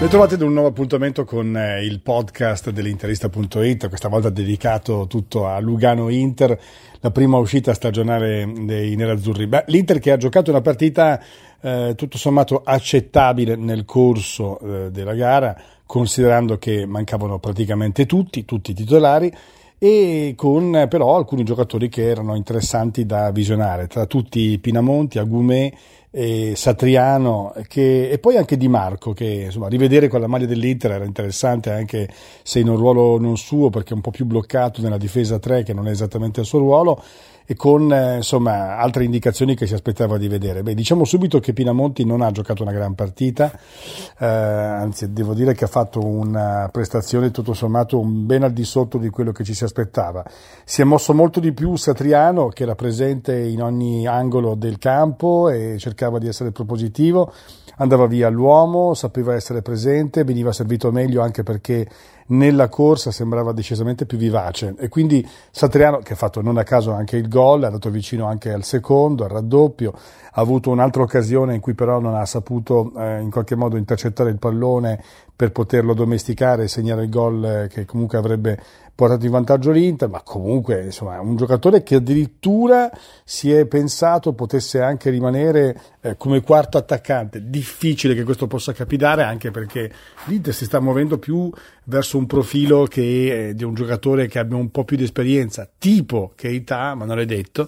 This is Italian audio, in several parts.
Ritrovate ad un nuovo appuntamento con eh, il podcast dell'interista.it, questa volta dedicato tutto a Lugano Inter, la prima uscita stagionale dei nerazzurri. Beh, L'Inter che ha giocato una partita eh, tutto sommato accettabile nel corso eh, della gara, considerando che mancavano praticamente tutti, tutti i titolari, e con eh, però alcuni giocatori che erano interessanti da visionare, tra tutti Pinamonti, Agumè e Satriano che, e poi anche Di Marco che insomma rivedere con la maglia dell'Inter era interessante anche se in un ruolo non suo perché è un po' più bloccato nella difesa 3 che non è esattamente il suo ruolo e con eh, insomma altre indicazioni che si aspettava di vedere. Beh, diciamo subito che Pinamonti non ha giocato una gran partita, eh, anzi devo dire che ha fatto una prestazione tutto sommato ben al di sotto di quello che ci si aspettava. Si è mosso molto di più Satriano che era presente in ogni angolo del campo e cercava di essere propositivo, andava via l'uomo, sapeva essere presente, veniva servito meglio anche perché nella corsa sembrava decisamente più vivace. E quindi Satriano che ha fatto non a caso anche il gol, è andato vicino anche al secondo, al raddoppio, ha avuto un'altra occasione in cui però non ha saputo eh, in qualche modo intercettare il pallone per poterlo domesticare e segnare il gol eh, che comunque avrebbe portato in vantaggio l'Inter, ma comunque insomma un giocatore che addirittura si è pensato potesse anche rimanere eh, come quarto attaccante. Difficile che questo possa capitare anche perché l'Inter si sta muovendo più verso un profilo che è di un giocatore che abbia un po' più di esperienza, tipo Keita, ma non è detto,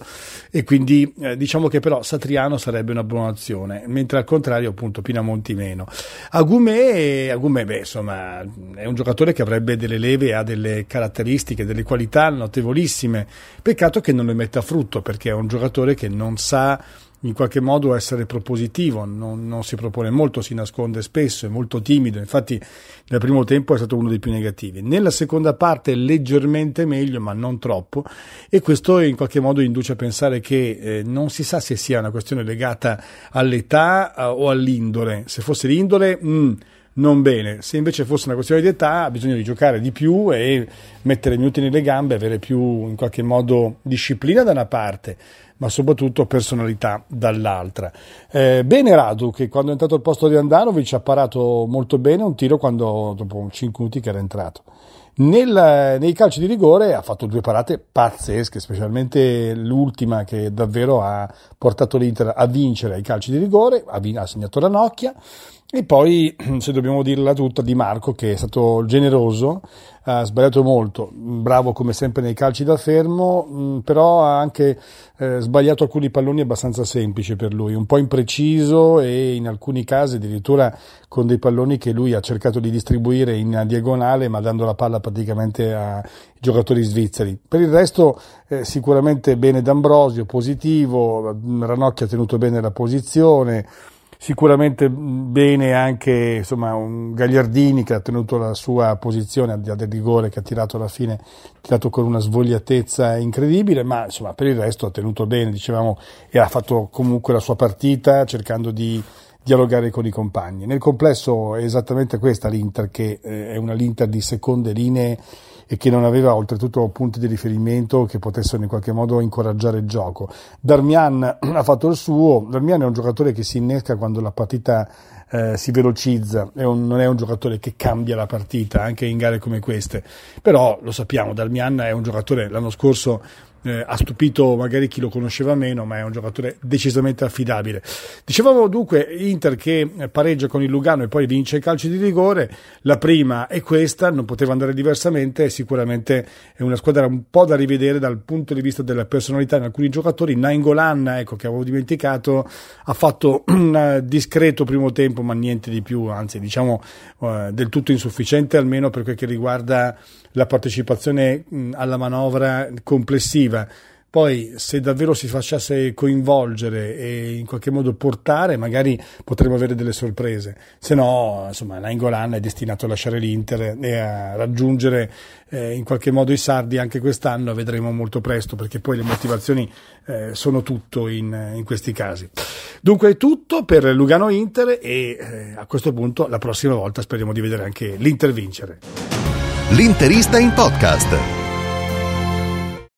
e quindi eh, diciamo che però Satriano sarebbe una buona azione, mentre al contrario appunto Pinamonti meno. Agumè, Agumè beh, insomma, è un giocatore che avrebbe delle leve e ha delle caratteristiche, delle qualità notevolissime, peccato che non le metta a frutto perché è un giocatore che non sa in qualche modo essere propositivo, non, non, si propone molto, si nasconde spesso, è molto timido, infatti nel primo tempo è stato uno dei più negativi. Nella seconda parte leggermente meglio, ma non troppo, e questo in qualche modo induce a pensare che eh, non si sa se sia una questione legata all'età eh, o all'indole. Se fosse l'indole... Mm, non bene. Se invece fosse una questione di età, ha bisogno di giocare di più e mettere minuti nelle gambe, avere più in qualche modo disciplina da una parte, ma soprattutto personalità dall'altra. Eh, bene Radu che quando è entrato al posto di Andanovic ha parato molto bene un tiro quando, dopo 5 minuti che era entrato. Nel, nei calci di rigore ha fatto due parate pazzesche, specialmente l'ultima che davvero ha portato l'Inter a vincere ai calci di rigore, ha, ha segnato Ranocchia e poi, se dobbiamo dirla tutta, Di Marco che è stato generoso, ha sbagliato molto, bravo come sempre nei calci da fermo, mm, però ha anche eh, sbagliato alcuni palloni abbastanza semplici per lui, un po' impreciso e in alcuni casi addirittura con dei palloni che lui ha cercato di distribuire in diagonale ma dando la palla praticamente ai giocatori svizzeri. Per il resto eh, sicuramente bene D'Ambrosio, positivo, Ranocchia ha tenuto bene la posizione, Sicuramente bene anche insomma, un Gagliardini che ha tenuto la sua posizione al di là del rigore che ha tirato alla fine, tirato con una svogliatezza incredibile, ma insomma, per il resto ha tenuto bene, dicevamo, e ha fatto comunque la sua partita cercando di dialogare con i compagni. Nel complesso è esattamente questa l'Inter, che eh, è una l'Inter di seconde linee e che non aveva oltretutto punti di riferimento che potessero in qualche modo incoraggiare il gioco. Darmian ha fatto il suo, Darmian è un giocatore che si innesca quando la partita eh, si velocizza, è un, non è un giocatore che cambia la partita anche in gare come queste, però lo sappiamo, Darmian è un giocatore l'anno scorso eh, ha stupito magari chi lo conosceva meno, ma è un giocatore decisamente affidabile. Dicevamo dunque Inter che pareggia con il Lugano e poi vince i calci di rigore, la prima è questa, non poteva andare diversamente, sicuramente è una squadra un po' da rivedere dal punto di vista della personalità in alcuni giocatori, Nainggolan, ecco che avevo dimenticato, ha fatto un discreto primo tempo, ma niente di più, anzi diciamo eh, del tutto insufficiente almeno per quel che riguarda la partecipazione alla manovra complessiva. Poi se davvero si facesse coinvolgere e in qualche modo portare, magari potremmo avere delle sorprese. Se no, insomma, Nainggolan è destinato a lasciare l'Inter e a raggiungere eh, in qualche modo i sardi anche quest'anno, vedremo molto presto, perché poi le motivazioni eh, sono tutto in, in, questi casi. Dunque è tutto per Lugano Inter e eh, a questo punto la prossima volta speriamo di vedere anche l'Inter vincere. L'interista in podcast.